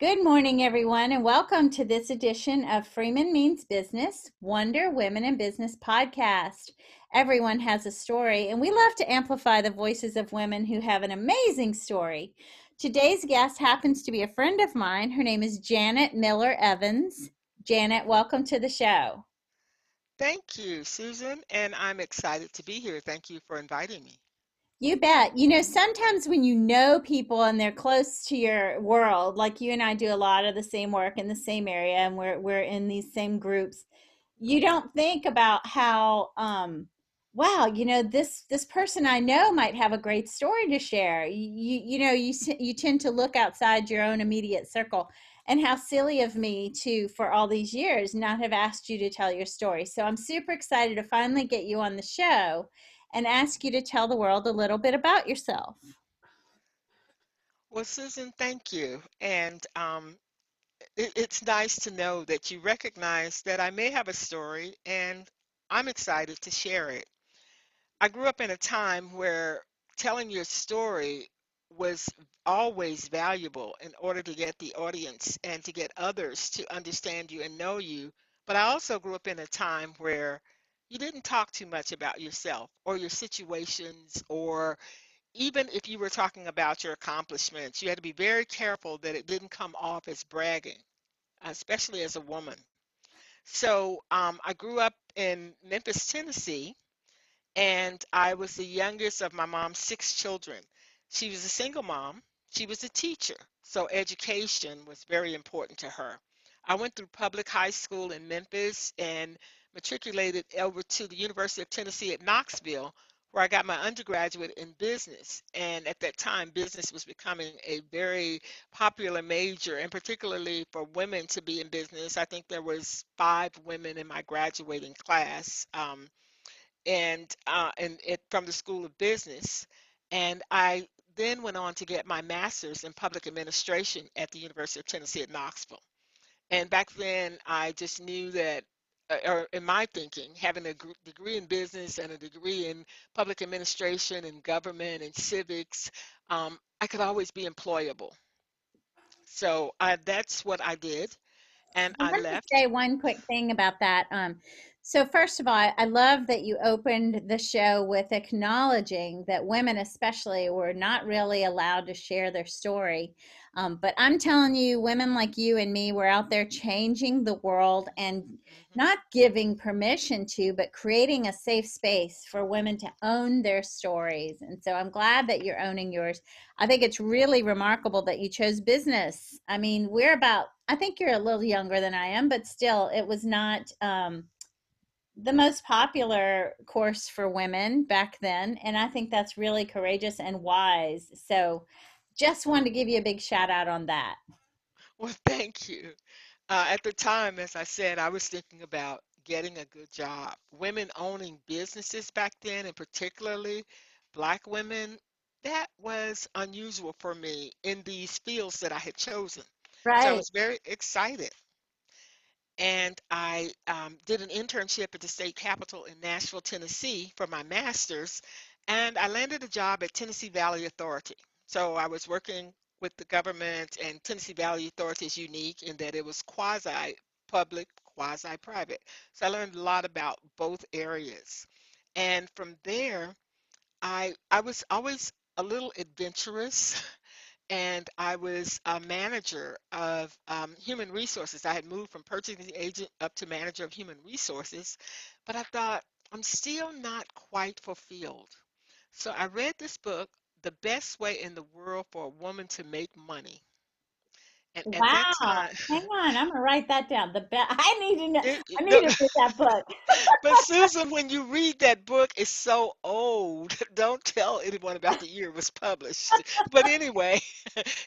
Good morning, everyone, and welcome to this edition of Freeman Means Business Wonder Women in Business podcast. Everyone has a story, and we love to amplify the voices of women who have an amazing story. Today's guest happens to be a friend of mine. Her name is Janet Miller Evans. Janet, welcome to the show. Thank you, Susan, and I'm excited to be here. Thank you for inviting me. You bet. You know, sometimes when you know people and they're close to your world, like you and I do a lot of the same work in the same area and we're we're in these same groups, you don't think about how um wow, you know, this this person I know might have a great story to share. You you, know, you you tend to look outside your own immediate circle. And how silly of me to for all these years not have asked you to tell your story. So I'm super excited to finally get you on the show and ask you to tell the world a little bit about yourself. Well, Susan, thank you. And um, it, it's nice to know that you recognize that I may have a story and I'm excited to share it. I grew up in a time where telling your story was always valuable in order to get the audience and to get others to understand you and know you. But I also grew up in a time where you didn't talk too much about yourself or your situations or even if you were talking about your accomplishments, you had to be very careful that it didn't come off as bragging, especially as a woman. So um, I grew up in Memphis, Tennessee, and I was the youngest of my mom's six children. She was a single mom. She was a teacher, so education was very important to her. I went through public high school in Memphis and matriculated over to the University of Tennessee at Knoxville, where I got my undergraduate in business. And at that time, business was becoming a very popular major, and particularly for women to be in business. I think there was five women in my graduating class, um, and uh, and it from the School of Business. And I then went on to get my master's in public administration at the University of Tennessee at Knoxville. And back then, I just knew that or in my thinking, having a degree in business and a degree in public administration and government and civics, um, I could always be employable. So I, that's what I did, and I, I left. Say one quick thing about that. Um, so, first of all, I love that you opened the show with acknowledging that women, especially, were not really allowed to share their story. Um, but I'm telling you, women like you and me, we're out there changing the world and mm-hmm. not giving permission to, but creating a safe space for women to own their stories. And so I'm glad that you're owning yours. I think it's really remarkable that you chose business. I mean, we're about, I think you're a little younger than I am, but still, it was not. Um, the most popular course for women back then. And I think that's really courageous and wise. So just wanted to give you a big shout out on that. Well, thank you. Uh, at the time, as I said, I was thinking about getting a good job. Women owning businesses back then, and particularly black women, that was unusual for me in these fields that I had chosen. Right. So I was very excited and I um, did an internship at the state capitol in Nashville, Tennessee for my master's, and I landed a job at Tennessee Valley Authority. So I was working with the government, and Tennessee Valley Authority is unique in that it was quasi public, quasi private. So I learned a lot about both areas. And from there, I I was always a little adventurous and I was a manager of um, human resources. I had moved from purchasing agent up to manager of human resources, but I thought I'm still not quite fulfilled. So I read this book, The Best Way in the World for a Woman to Make Money. And wow! Time, Hang on, I'm gonna write that down. The best. I need to know. It, I need no, to read that book. but Susan, when you read that book, it's so old. Don't tell anyone about the year it was published. but anyway,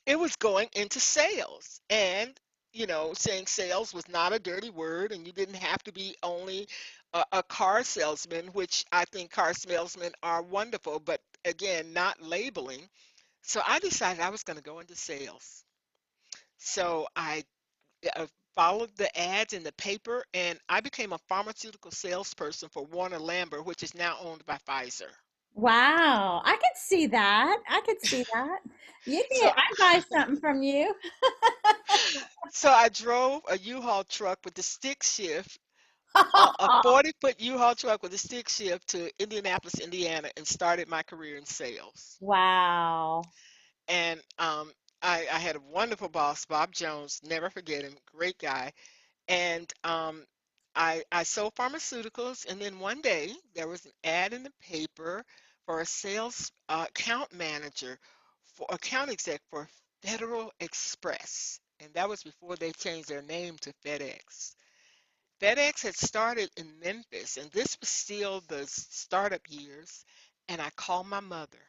it was going into sales, and you know, saying sales was not a dirty word, and you didn't have to be only a, a car salesman, which I think car salesmen are wonderful, but again, not labeling. So I decided I was going to go into sales. So I uh, followed the ads in the paper and I became a pharmaceutical salesperson for Warner Lambert, which is now owned by Pfizer. Wow, I could see that. I could see that. You can, so, I buy something from you. So I drove a U-Haul truck with the stick shift, a, a 40 foot U-Haul truck with a stick shift to Indianapolis, Indiana, and started my career in sales. wow. And um, I, I had a wonderful boss, Bob Jones, never forget him, great guy. And um, I, I sold pharmaceuticals, and then one day there was an ad in the paper for a sales uh, account manager, for account exec for Federal Express, and that was before they changed their name to FedEx. FedEx had started in Memphis, and this was still the startup years. And I called my mother,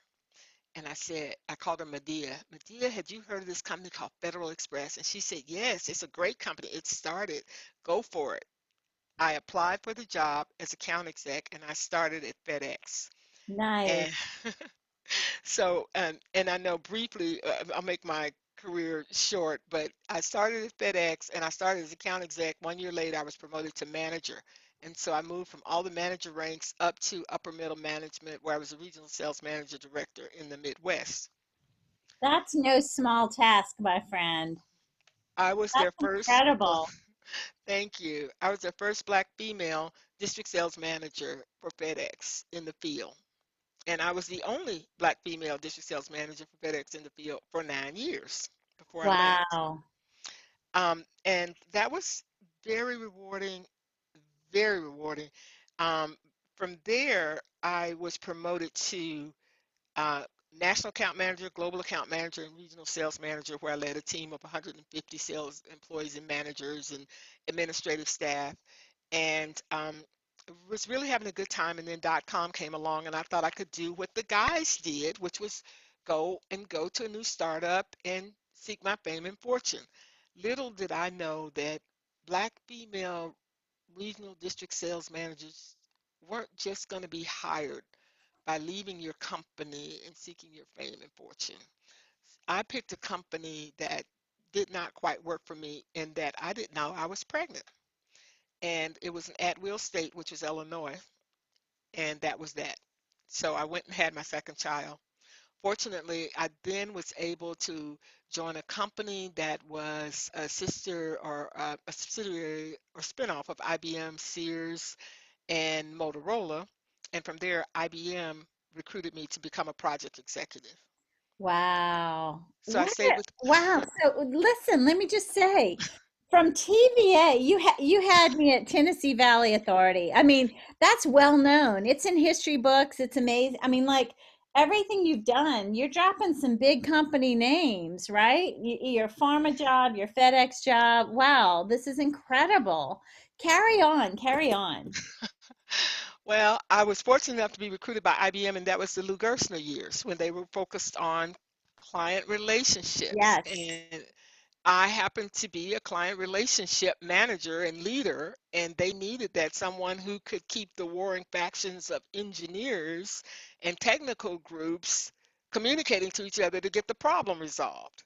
and I said, I called her Medea. Medea, had you heard of this company called Federal Express? And she said, Yes, it's a great company. It started. Go for it. I applied for the job as account exec and I started at FedEx. Nice. And so, and, and I know briefly, uh, I'll make my career short, but I started at FedEx and I started as account exec. One year later, I was promoted to manager. And so I moved from all the manager ranks up to upper middle management, where I was a regional sales manager director in the Midwest. That's no small task, my friend. I was That's their first, incredible. thank you. I was their first black female district sales manager for FedEx in the field. And I was the only black female district sales manager for FedEx in the field for nine years before I left. Wow. Um, and that was very rewarding, very rewarding. Um, from there, I was promoted to uh, national account manager, global account manager, and regional sales manager, where I led a team of 150 sales employees and managers and administrative staff. And um, was really having a good time. And then dot com came along, and I thought I could do what the guys did, which was go and go to a new startup and seek my fame and fortune. Little did I know that black female regional district sales managers weren't just going to be hired by leaving your company and seeking your fame and fortune. I picked a company that did not quite work for me in that I didn't know I was pregnant. And it was an at-will state, which is Illinois, and that was that. So I went and had my second child. Fortunately, I then was able to join a company that was a sister or uh, a subsidiary or spinoff of IBM, Sears, and Motorola. And from there, IBM recruited me to become a project executive. Wow. So I What stayed with, wow. So listen, let me just say, from TVA, you ha you had me at Tennessee Valley Authority. I mean, that's well known. It's in history books. It's amazing. I mean, like everything you've done, you're dropping some big company names, right? Your pharma job, your FedEx job. Wow, this is incredible. Carry on, carry on. well, I was fortunate enough to be recruited by IBM, and that was the Lou Gerstner years when they were focused on client relationships. Yes, And I happened to be a client relationship manager and leader, and they needed that someone who could keep the warring factions of engineers and technical groups communicating to each other to get the problem resolved.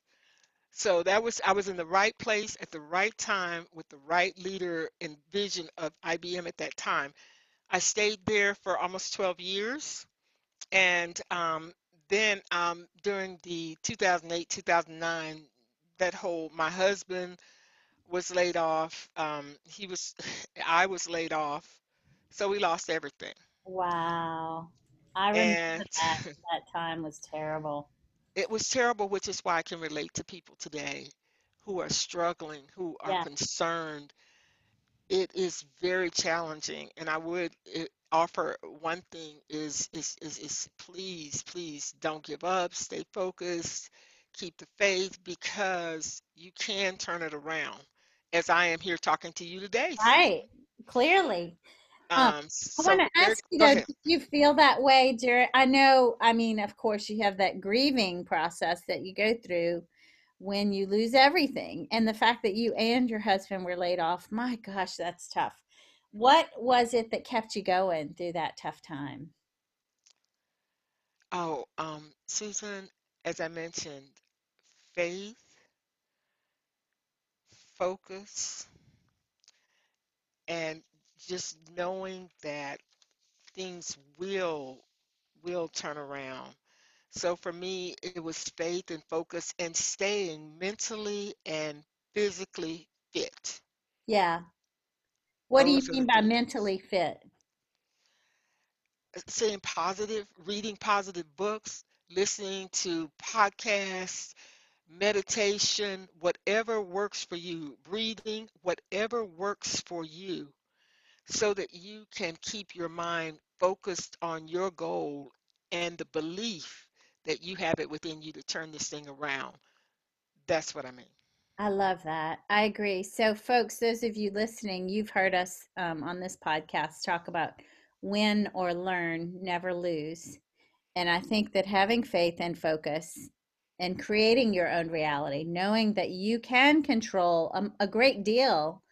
So that was I was in the right place at the right time with the right leader and vision of IBM at that time. I stayed there for almost 12 years, and um, then um, during the 2008 2009 that whole my husband was laid off. Um, he was, I was laid off, so we lost everything. wow. I remember And that. That time was terrible. it was terrible, which is why I can relate to people today who are struggling, who are Yeah. concerned. It is very challenging, and I would eh, offer one thing is, is is is please, please don't give up, stay focused, keep the faith because you can turn it around. As I am here talking to you today, Right. Clearly. Um, Um, I want to ask you though, did you feel that way during, I know, I mean, of course, you have that grieving process that you go through when you lose everything. And the fact that you and your husband were laid off, my gosh, that's tough. What was it that kept you going through that tough time? Oh, um, Susan, as I mentioned, faith, focus, and just knowing that things will will turn around. So for me, it was faith and focus and staying mentally and physically fit. Yeah. What do you mean by things. mentally fit? Uh, Saying positive, reading positive books, listening to podcasts, meditation, whatever works for you, breathing, whatever works for you, so that you can keep your mind focused on your goal and the belief that you have it within you to turn this thing around. That's what I mean. I love that. I agree. So, folks, those of you listening, you've heard us um, on this podcast talk about win or learn, never lose. And I think that having faith and focus and creating your own reality, knowing that you can control um, a great deal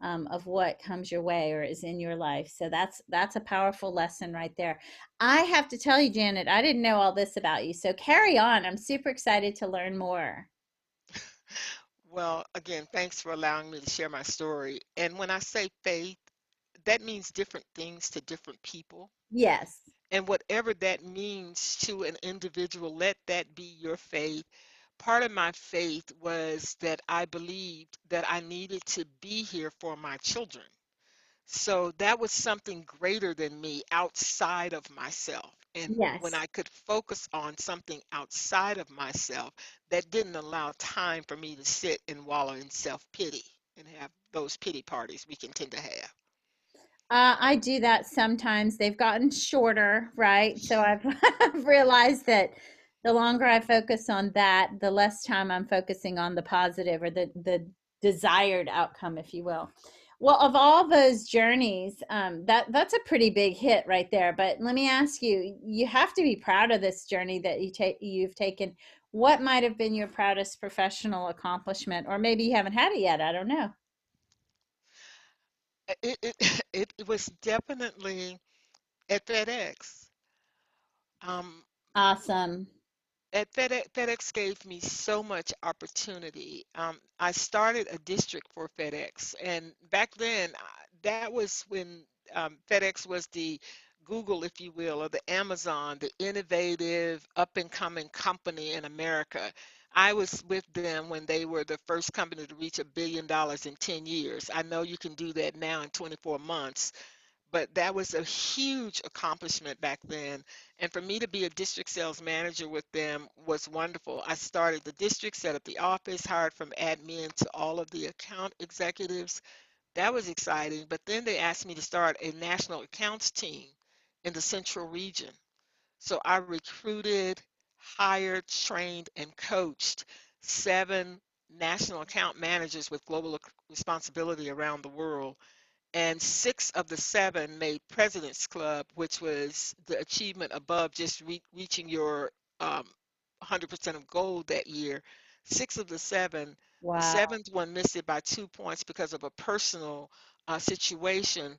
um, of what comes your way or is in your life. So that's that's a powerful lesson right there. I have to tell you, Janet, I didn't know all this about you. So carry on. I'm super excited to learn more. Well, again, thanks for allowing me to share my story. And when I say faith, that means different things to different people. Yes. And whatever that means to an individual, let that be your faith. Part of my faith was that I believed that I needed to be here for my children. So that was something greater than me outside of myself. And when I could focus on something outside of myself, that didn't allow time for me to sit and wallow in self pity and have those pity parties we can tend to have. Uh, I do that sometimes. They've gotten shorter, right? So I've realized that the longer I focus on that, the less time I'm focusing on the positive or the the desired outcome, if you will. Well, of all those journeys, um, that that's a pretty big hit right there. But let me ask you: you have to be proud of this journey that you take you've taken. What might have been your proudest professional accomplishment, or maybe you haven't had it yet? I don't know. It, it, it, it was definitely at FedEx. Um, Awesome. at FedEx, FedEx gave me so much opportunity. Um, I started a district for FedEx, and back then, uh, that was when um, FedEx was the Google, if you will, or the Amazon, the innovative, up and coming company in America. I was with them when they were the first company to reach a billion dollars in 10 years. I know you can do that now in 24 months, but that was a huge accomplishment back then. And for me to be a district sales manager with them was wonderful. I started the district, set up the office, hired from admin to all of the account executives. That was exciting. But then they asked me to start a national accounts team in the central region. So I recruited, hired, trained, and coached seven national account managers with global responsibility around the world and six of the seven made President's Club, which was the achievement above just re- reaching your um, 100% of gold that year. Six of the seven, the seventh one missed it by two points because of a personal uh, situation.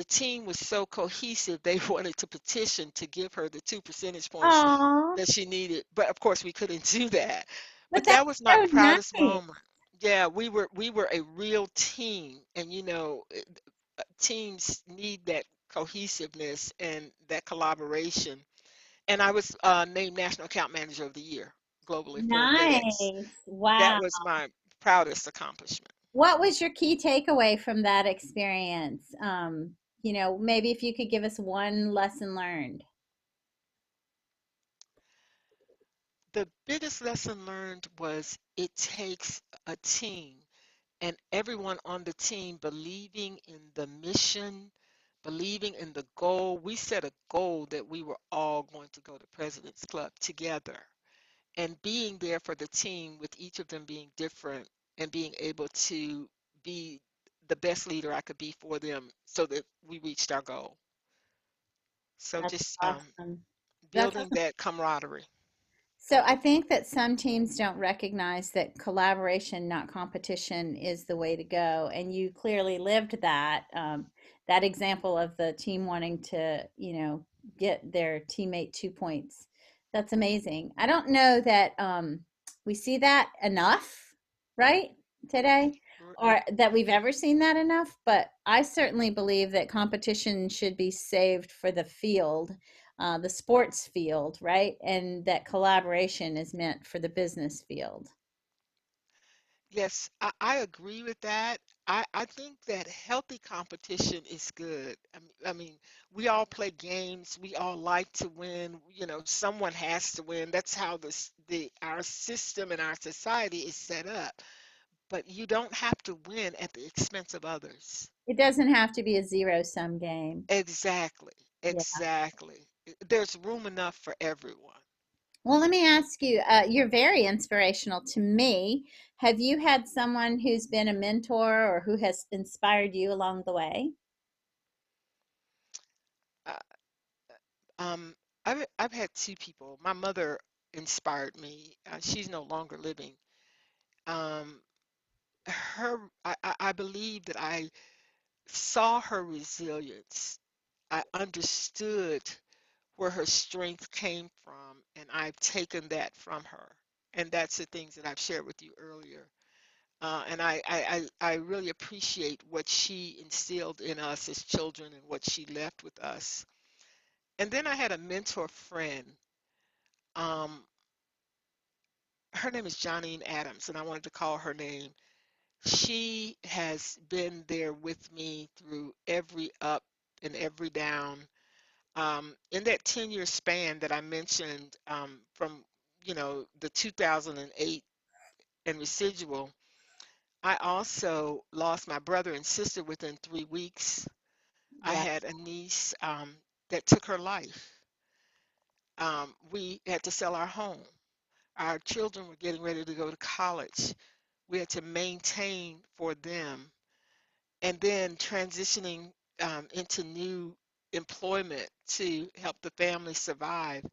The team was so cohesive, they wanted to petition to give her the two percentage points Oh, that she needed. But of course, we couldn't do that. but But that was my so proudest nice. moment. Yeah, we were we were a real team, and you know, uh, teams need that cohesiveness and that collaboration. And I was uh, named National Account Manager of the Year globally. Nice. Wow. That was my proudest accomplishment. What was your key takeaway from that experience? Um, you know, maybe if you could give us one lesson learned. The biggest lesson learned was it takes a team and everyone on the team believing in the mission, believing in the goal. We set a goal that we were all going to go to President's Club together. and being there for the team with each of them being different and being able to be the best leader I could be for them so that we reached our goal. So That's just um, awesome. Building that camaraderie. So I think that some teams don't recognize that collaboration, not competition, is the way to go. And you clearly lived that. Um, that example of the team wanting to, you know, get their teammate two points. That's amazing. I don't know that um, we see that enough, right, today, or that we've ever seen that enough. But I certainly believe that competition should be saved for the field uh, the sports field, right? And that collaboration is meant for the business field. Yes, I, I agree with that. I, I think that healthy competition is good. I mean, I mean, we all play games. We all like to win. You know, someone has to win. That's how this the our system and our society is set up. But you don't have to win at the expense of others. It doesn't have to be a zero sum game. Exactly. Yeah. Exactly. There's room enough for everyone. Well, let me ask you, uh, you're very inspirational to me. Have you had someone who's been a mentor or who has inspired you along the way? Uh, um, I've I've had two people. My mother inspired me. Uh, she's no longer living. Um, her, I, I believe that I saw her resilience. I understood where her strength came from, and I've taken that from her. And that's the things that I've shared with you earlier. Uh, and I, I, I really appreciate what she instilled in us as children and what she left with us. And then I had a mentor friend. Um, her name is Johnine Adams, and I wanted to call her name. She has been there with me through every up and every down. Um, in that 10 year span that I mentioned um, from, you know, the 2008 and residual, I also lost my brother and sister within three weeks. I had a niece um, that took her life. Um, we had to sell our home. Our children were getting ready to go to college. We had to maintain for them. And then transitioning um, into new employment to help the family survive.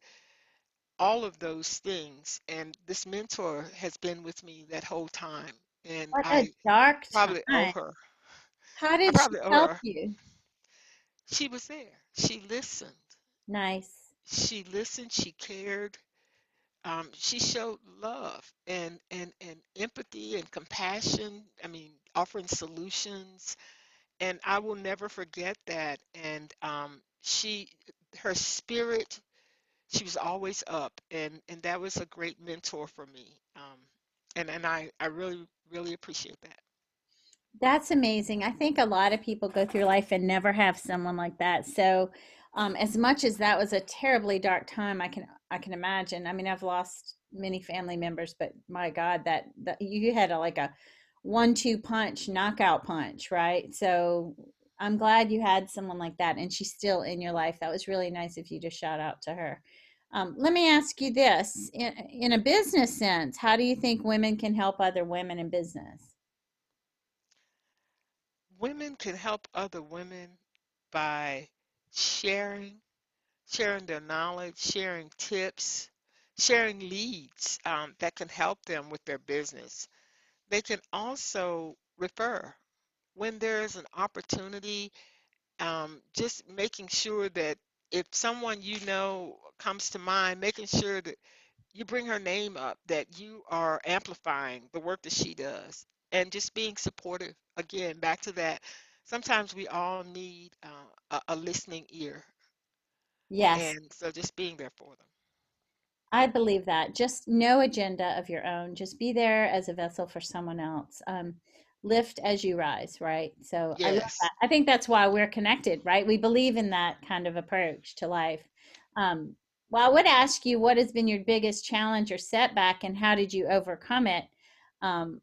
All of those things. And this mentor has been with me that whole time. And What a I dark probably owe her. How did she help her. you? She was there. She listened. Nice. She listened. She cared. Um, she showed love and, and, and empathy and compassion. I mean, offering solutions. And I will never forget that. And um, she, her spirit, she was always up. And, and that was a great mentor for me. Um, and, and I, I really, really appreciate that. That's amazing. I think a lot of people go through life and never have someone like that. So, um, as much as that was a terribly dark time, I can I can imagine. I mean, I've lost many family members, but my God, that, that you had a, like a one-two punch, knockout punch, right? So I'm glad you had someone like that, and she's still in your life. That was really nice of you to shout out to her. Um, let me ask you this: in, in a business sense, how do you think women can help other women in business? Women can help other women by sharing sharing their knowledge, sharing tips, sharing leads um, that can help them with their business. They can also refer when there is an opportunity, um, just making sure that if someone you know comes to mind, making sure that you bring her name up, that you are amplifying the work that she does, and just being supportive. Again, back to that. Sometimes we all need uh, a, a listening ear, Yes. and so just being there for them. I believe that. Just no agenda of your own. Just be there as a vessel for someone else. Um, lift as you rise, right? So I love Yes. that. I think that's why we're connected, right? We believe in that kind of approach to life. Um, well, I would ask you what has been your biggest challenge or setback and how did you overcome it? Um,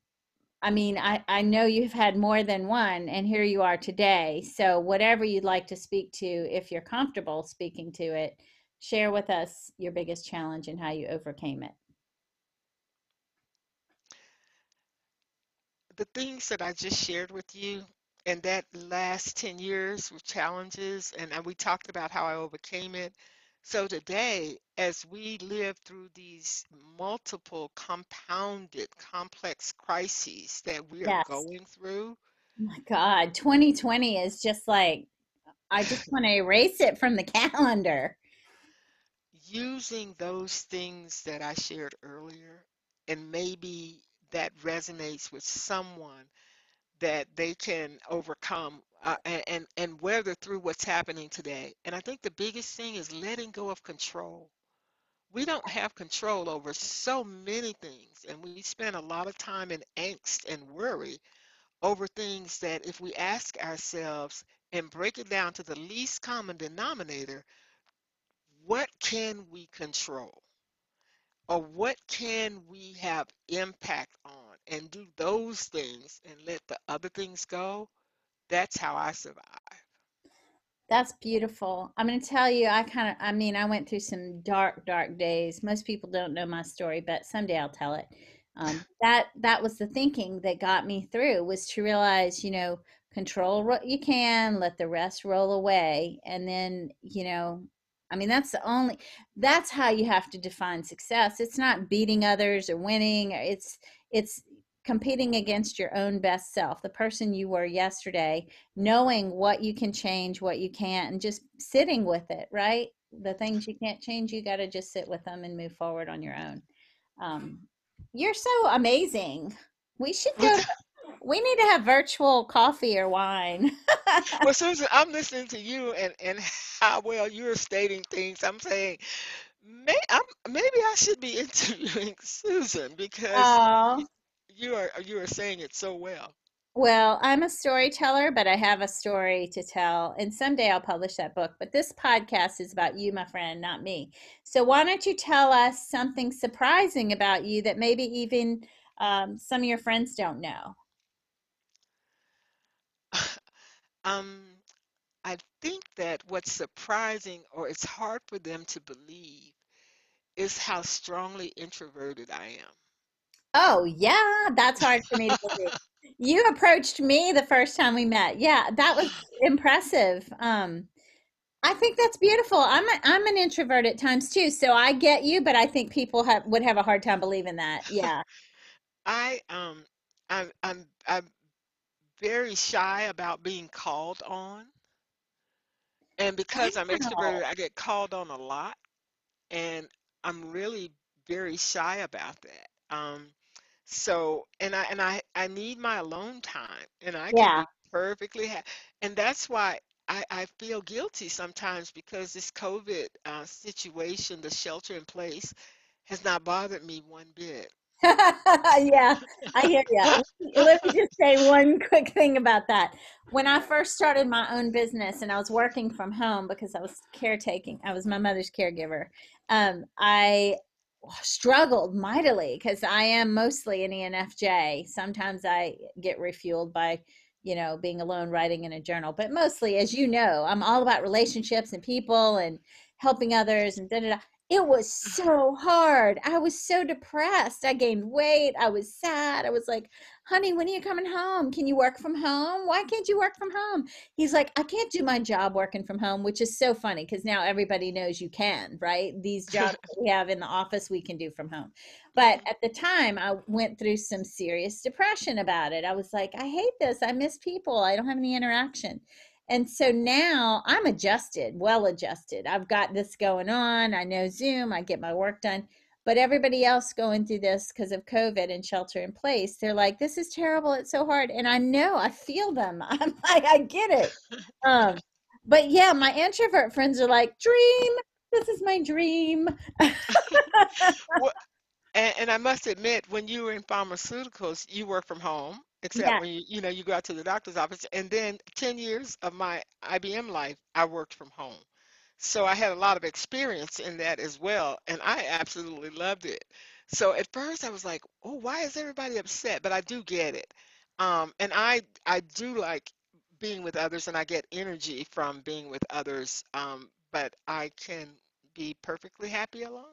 I mean, I, I know you've had more than one, and here you are today. So, whatever you'd like to speak to, if you're comfortable speaking to it, share with us your biggest challenge and how you overcame it. The things that I just shared with you and that last 10 years with challenges, and, and we talked about how I overcame it. So today, as we live through these multiple compounded complex crises that we are Yes. going through, Oh my God, 2020 is just like, I just want to erase it from the calendar. using those things that I shared earlier, and maybe that resonates with someone that they can overcome uh, and, and and weather through what's happening today. And I think the biggest thing is letting go of control. we don't have control over so many things, and we spend a lot of time in angst and worry over things that if we ask ourselves and break it down to the least common denominator, what can we control? Or what can we have impact on and do those things and let the other things go? That's how I survive. That's beautiful. I'm going to tell you, I kind of, I mean, I went through some dark, dark days. Most people don't know my story, but someday I'll tell it. Um, that that was the thinking that got me through was to realize, you know, control what you can, let the rest roll away, and then, you know, I mean, that's the only, that's how you have to define success. It's not beating others or winning. It's, it's competing against your own best self, the person you were yesterday, knowing what you can change, what you can't, and just sitting with it, right? The things you can't change, you got to just sit with them and move forward on your own. Um, you're so amazing. We should go. we need to have virtual coffee or wine. well, Susan, I'm listening to you and, and how well you're stating things. I'm saying, may, I'm, maybe I should be interviewing Susan because oh you are you are saying it so well. Well, I'm a storyteller, but I have a story to tell, and someday I'll publish that book. But this podcast is about you, my friend, not me. So why don't you tell us something surprising about you that maybe even um, some of your friends don't know? um, I think that what's surprising, or it's hard for them to believe, is how strongly introverted I am. Oh, yeah, that's hard for me to believe. you approached me the first time we met. Yeah, that was impressive. Um, I think that's beautiful. I'm a, I'm an introvert at times too, so I get you, but I think people have would have a hard time believing that. Yeah. I um I'm I'm I'm very shy about being called on. And because I'm extroverted, I get called on a lot and I'm really very shy about that. Um so, and I and I I need my alone time, and I can Yeah. be perfectly happy. And that's why I I feel guilty sometimes because this COVID uh, situation, the shelter in place, has not bothered me one bit. yeah, I hear you. Let me just say one quick thing about that. When I first started my own business and I was working from home because I was caretaking, I was my mother's caregiver. Um, I struggled mightily because I am mostly an ENFJ. Sometimes I get refueled by, you know, being alone writing in a journal, but mostly, as you know, I'm all about relationships and people and helping others and da da da. It was so hard. I was so depressed. I gained weight. I was sad. I was like, honey, when are you coming home? Can you work from home? Why can't you work from home? He's like, I can't do my job working from home, which is so funny because now everybody knows you can, right? These jobs we have in the office, we can do from home. But at the time, I went through some serious depression about it. I was like, I hate this. I miss people. I don't have any interaction. And so now I'm adjusted, well adjusted. I've got this going on. I know Zoom, I get my work done. But everybody else going through this because of COVID and shelter in place, they're like, this is terrible. It's so hard. And I know, I feel them. I'm like, I get it. Um, but yeah, my introvert friends are like, dream. This is my dream. well, and, and I must admit, when you were in pharmaceuticals, you work from home except Yeah. when you you know you go out to the doctor's office and then 10 years of my IBM life I worked from home so I had a lot of experience in that as well and I absolutely loved it. So at first I was like oh why is everybody upset? But I do get it. Um and I I do like being with others and I get energy from being with others um but I can be perfectly happy alone.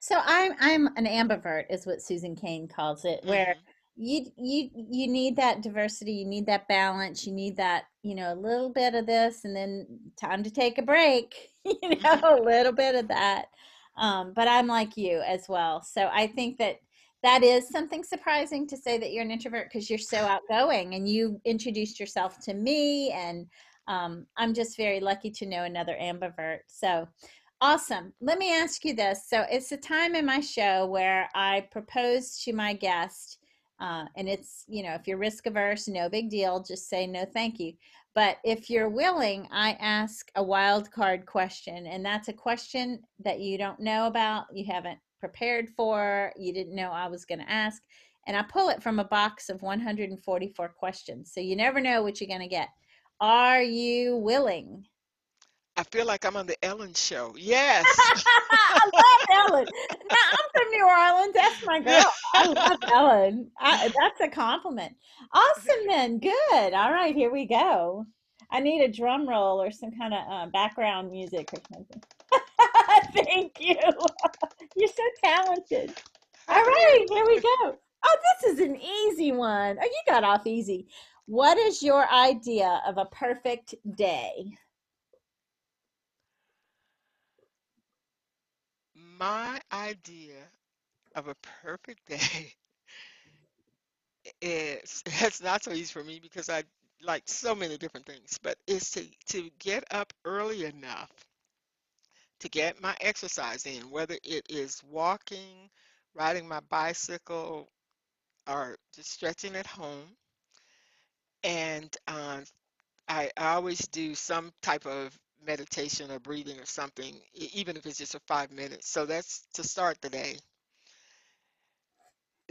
So I'm I'm an ambivert is what Susan Cain calls it, where mhm you you you need that diversity, you need that balance, you need that, you know, a little bit of this and then time to take a break, you know, a little bit of that. Um, but I'm like you as well. So I think that that is something surprising to say that you're an introvert because you're so outgoing and you introduced yourself to me and um, I'm just very lucky to know another ambivert. So Awesome. Let me ask you this. So it's a time in my show where I propose to my guest Uh, and it's, you know, if you're risk averse, no big deal, just say no, thank you. But if you're willing, I ask a wild card question, and that's a question that you don't know about, you haven't prepared for, you didn't know I was going to ask. And I pull it from a box of 144 questions. So you never know what you're going to get. Are you willing? I feel like I'm on the Ellen show. Yes. I love Ellen. Now, I'm from New Orleans. That's my girl. I love Ellen. I, that's a compliment. Awesome, then. Good. All right, here we go. I need a drum roll or some kind of uh, background music or something. Thank you. You're so talented. All right, here we go. Oh, this is an easy one. Oh, you got off easy. What is your idea of a perfect day? My idea of a perfect day is that's not so easy for me because I like so many different things, but is to to get up early enough to get my exercise in, whether it is walking, riding my bicycle, or just stretching at home. And uh, I always do some type of meditation or breathing or something, even if it's just for five minutes. So that's to start the day.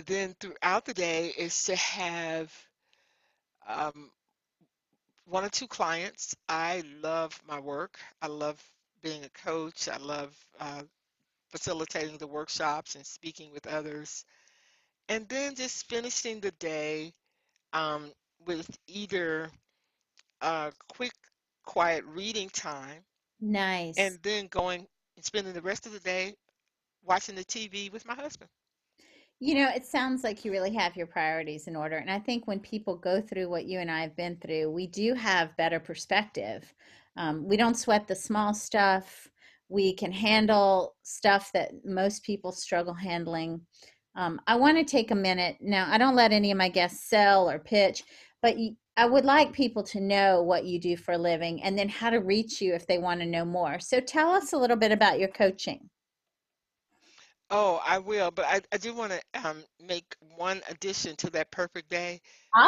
Then throughout the day is to have um, one or two clients. I love my work. I love being a coach. I love uh, facilitating the workshops and speaking with others. And then just finishing the day um, with either a quick, quiet reading time Nice. and then going and spending the rest of the day watching the TV with my husband. You know, it sounds like you really have your priorities in order. And I think when people go through what you and I have been through, we do have better perspective. Um, we don't sweat the small stuff. We can handle stuff that most people struggle handling. Um, I want to take a minute. Now, I don't let any of my guests sell or pitch, but I would like people to know what you do for a living and then how to reach you if they want to know more. So tell us a little bit about your coaching. Oh, I will, but I, I do want to um, make one addition to that perfect day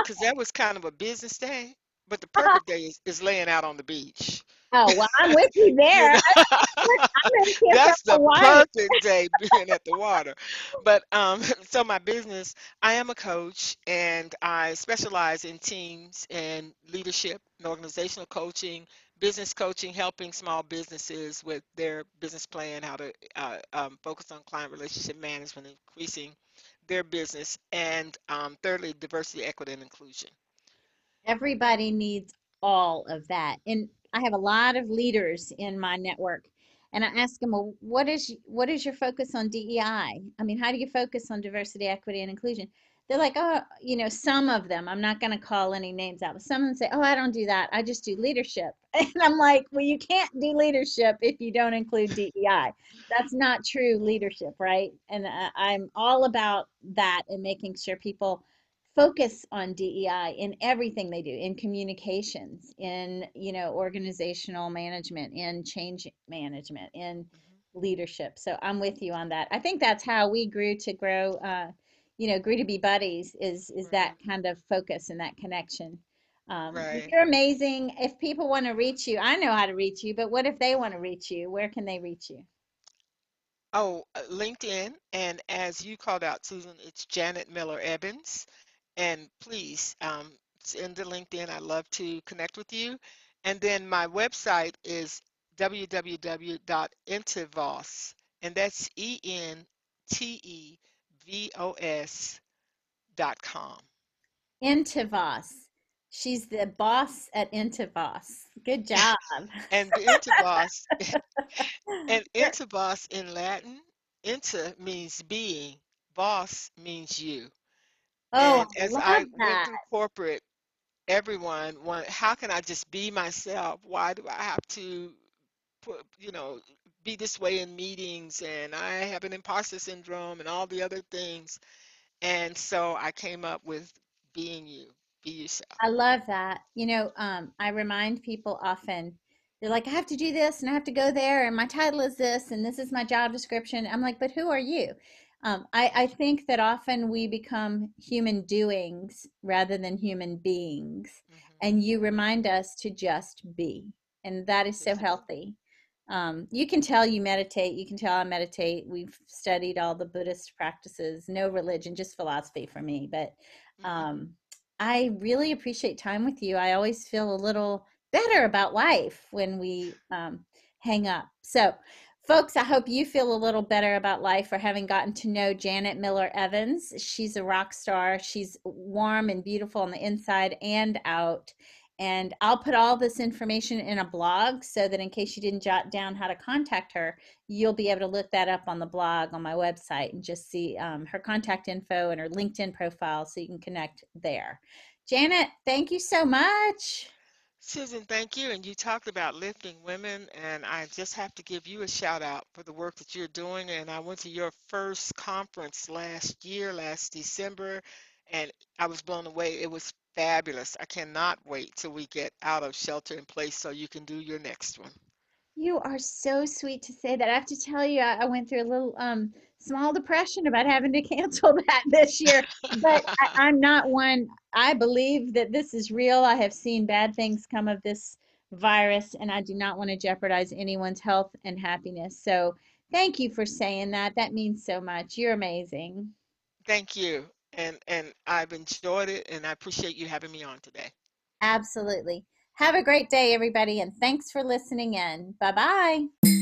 because Awesome. that was kind of a business day, but the perfect day is, is laying out on the beach. Oh, well, I'm with you You there. know, I'm that's the perfect day being at the water. But um, so my business, I am a coach and I specialize in teams and leadership and organizational coaching, business coaching, helping small businesses with their business plan, how to uh, um, focus on client relationship management, increasing their business, and um, thirdly, diversity, equity, and inclusion. Everybody needs all of that. And I have a lot of leaders in my network. And I ask them, well, what is what is your focus on DEI? I mean, how do you focus on diversity, equity, and inclusion? They're like, oh, you know, some of them, I'm not going to call any names out, but some of them say, oh, I don't do that. I just do leadership. And I'm like, well, you can't do leadership if you don't include DEI. That's not true leadership, right? And I, I'm all about that and making sure people focus on DEI in everything they do, in communications, in, you know, organizational management, in change management, in Mhm. leadership. So I'm with you on that. I think that's how we grew to grow, uh, you know, grew to be buddies is is that kind of focus and that connection. Um, right. you're amazing. If people want to reach you, I know how to reach you, but what if they want to reach you? Where can they reach you? Oh, uh, LinkedIn, and as you called out, Susan, it's Janet Miller Evans. And please um, send to LinkedIn. I love to connect with you. And then my website is www.entevos, and that's E N T E V O S dot com. Entevos. She's the boss at Entevos. Good job. And the Entevos, and You're- in Latin, Enter means being, boss means you. Oh, And I as love I went that. through corporate, everyone want, how can I just be myself? Why do I have to put, you know, be this way in meetings and I have an imposter syndrome and all the other things. And so I came up with being you, be yourself. I love that. You know, um, I remind people often, they're like, I have to do this and I have to go there, and my title is this, and this is my job description. I'm like, but who are you? Um, I, I think that often we become human doings rather than human beings. hmm And you remind us to just be. And that is so healthy. Um, you can tell you meditate. You can tell I meditate. We've studied all the Buddhist practices, no religion, just philosophy for me. But hmm um, I really appreciate time with you. I always feel a little better about life when we um, hang up. So, folks, I hope you feel a little better about life for having gotten to know Janet Miller Evans. She's a rock star. She's warm and beautiful on the inside and out. And I'll put all this information in a blog so that in case you didn't jot down how to contact her, you'll be able to look that up on the blog on my website and just see um, her contact info and her LinkedIn profile so you can connect there. Janet, thank you so much. Susan, thank you. And you talked about lifting women, and I just have to give you a shout out for the work that you're doing. And I went to your first conference last year, last December, and I was blown away. It was fabulous. I cannot wait till we get out of shelter in place so you can do your next one. You are so sweet to say that. I have to tell you, I, I went through a little um small depression about having to cancel that this year, but I, I'm not one. I believe that this is real. I have seen bad things come of this virus, and I do not want to jeopardize anyone's health and happiness. So thank you for saying that. That means so much. You're amazing. Thank you. And and I've enjoyed it, and I appreciate you having me on today. Absolutely. Have a great day, everybody, and thanks for listening in. Bye bye.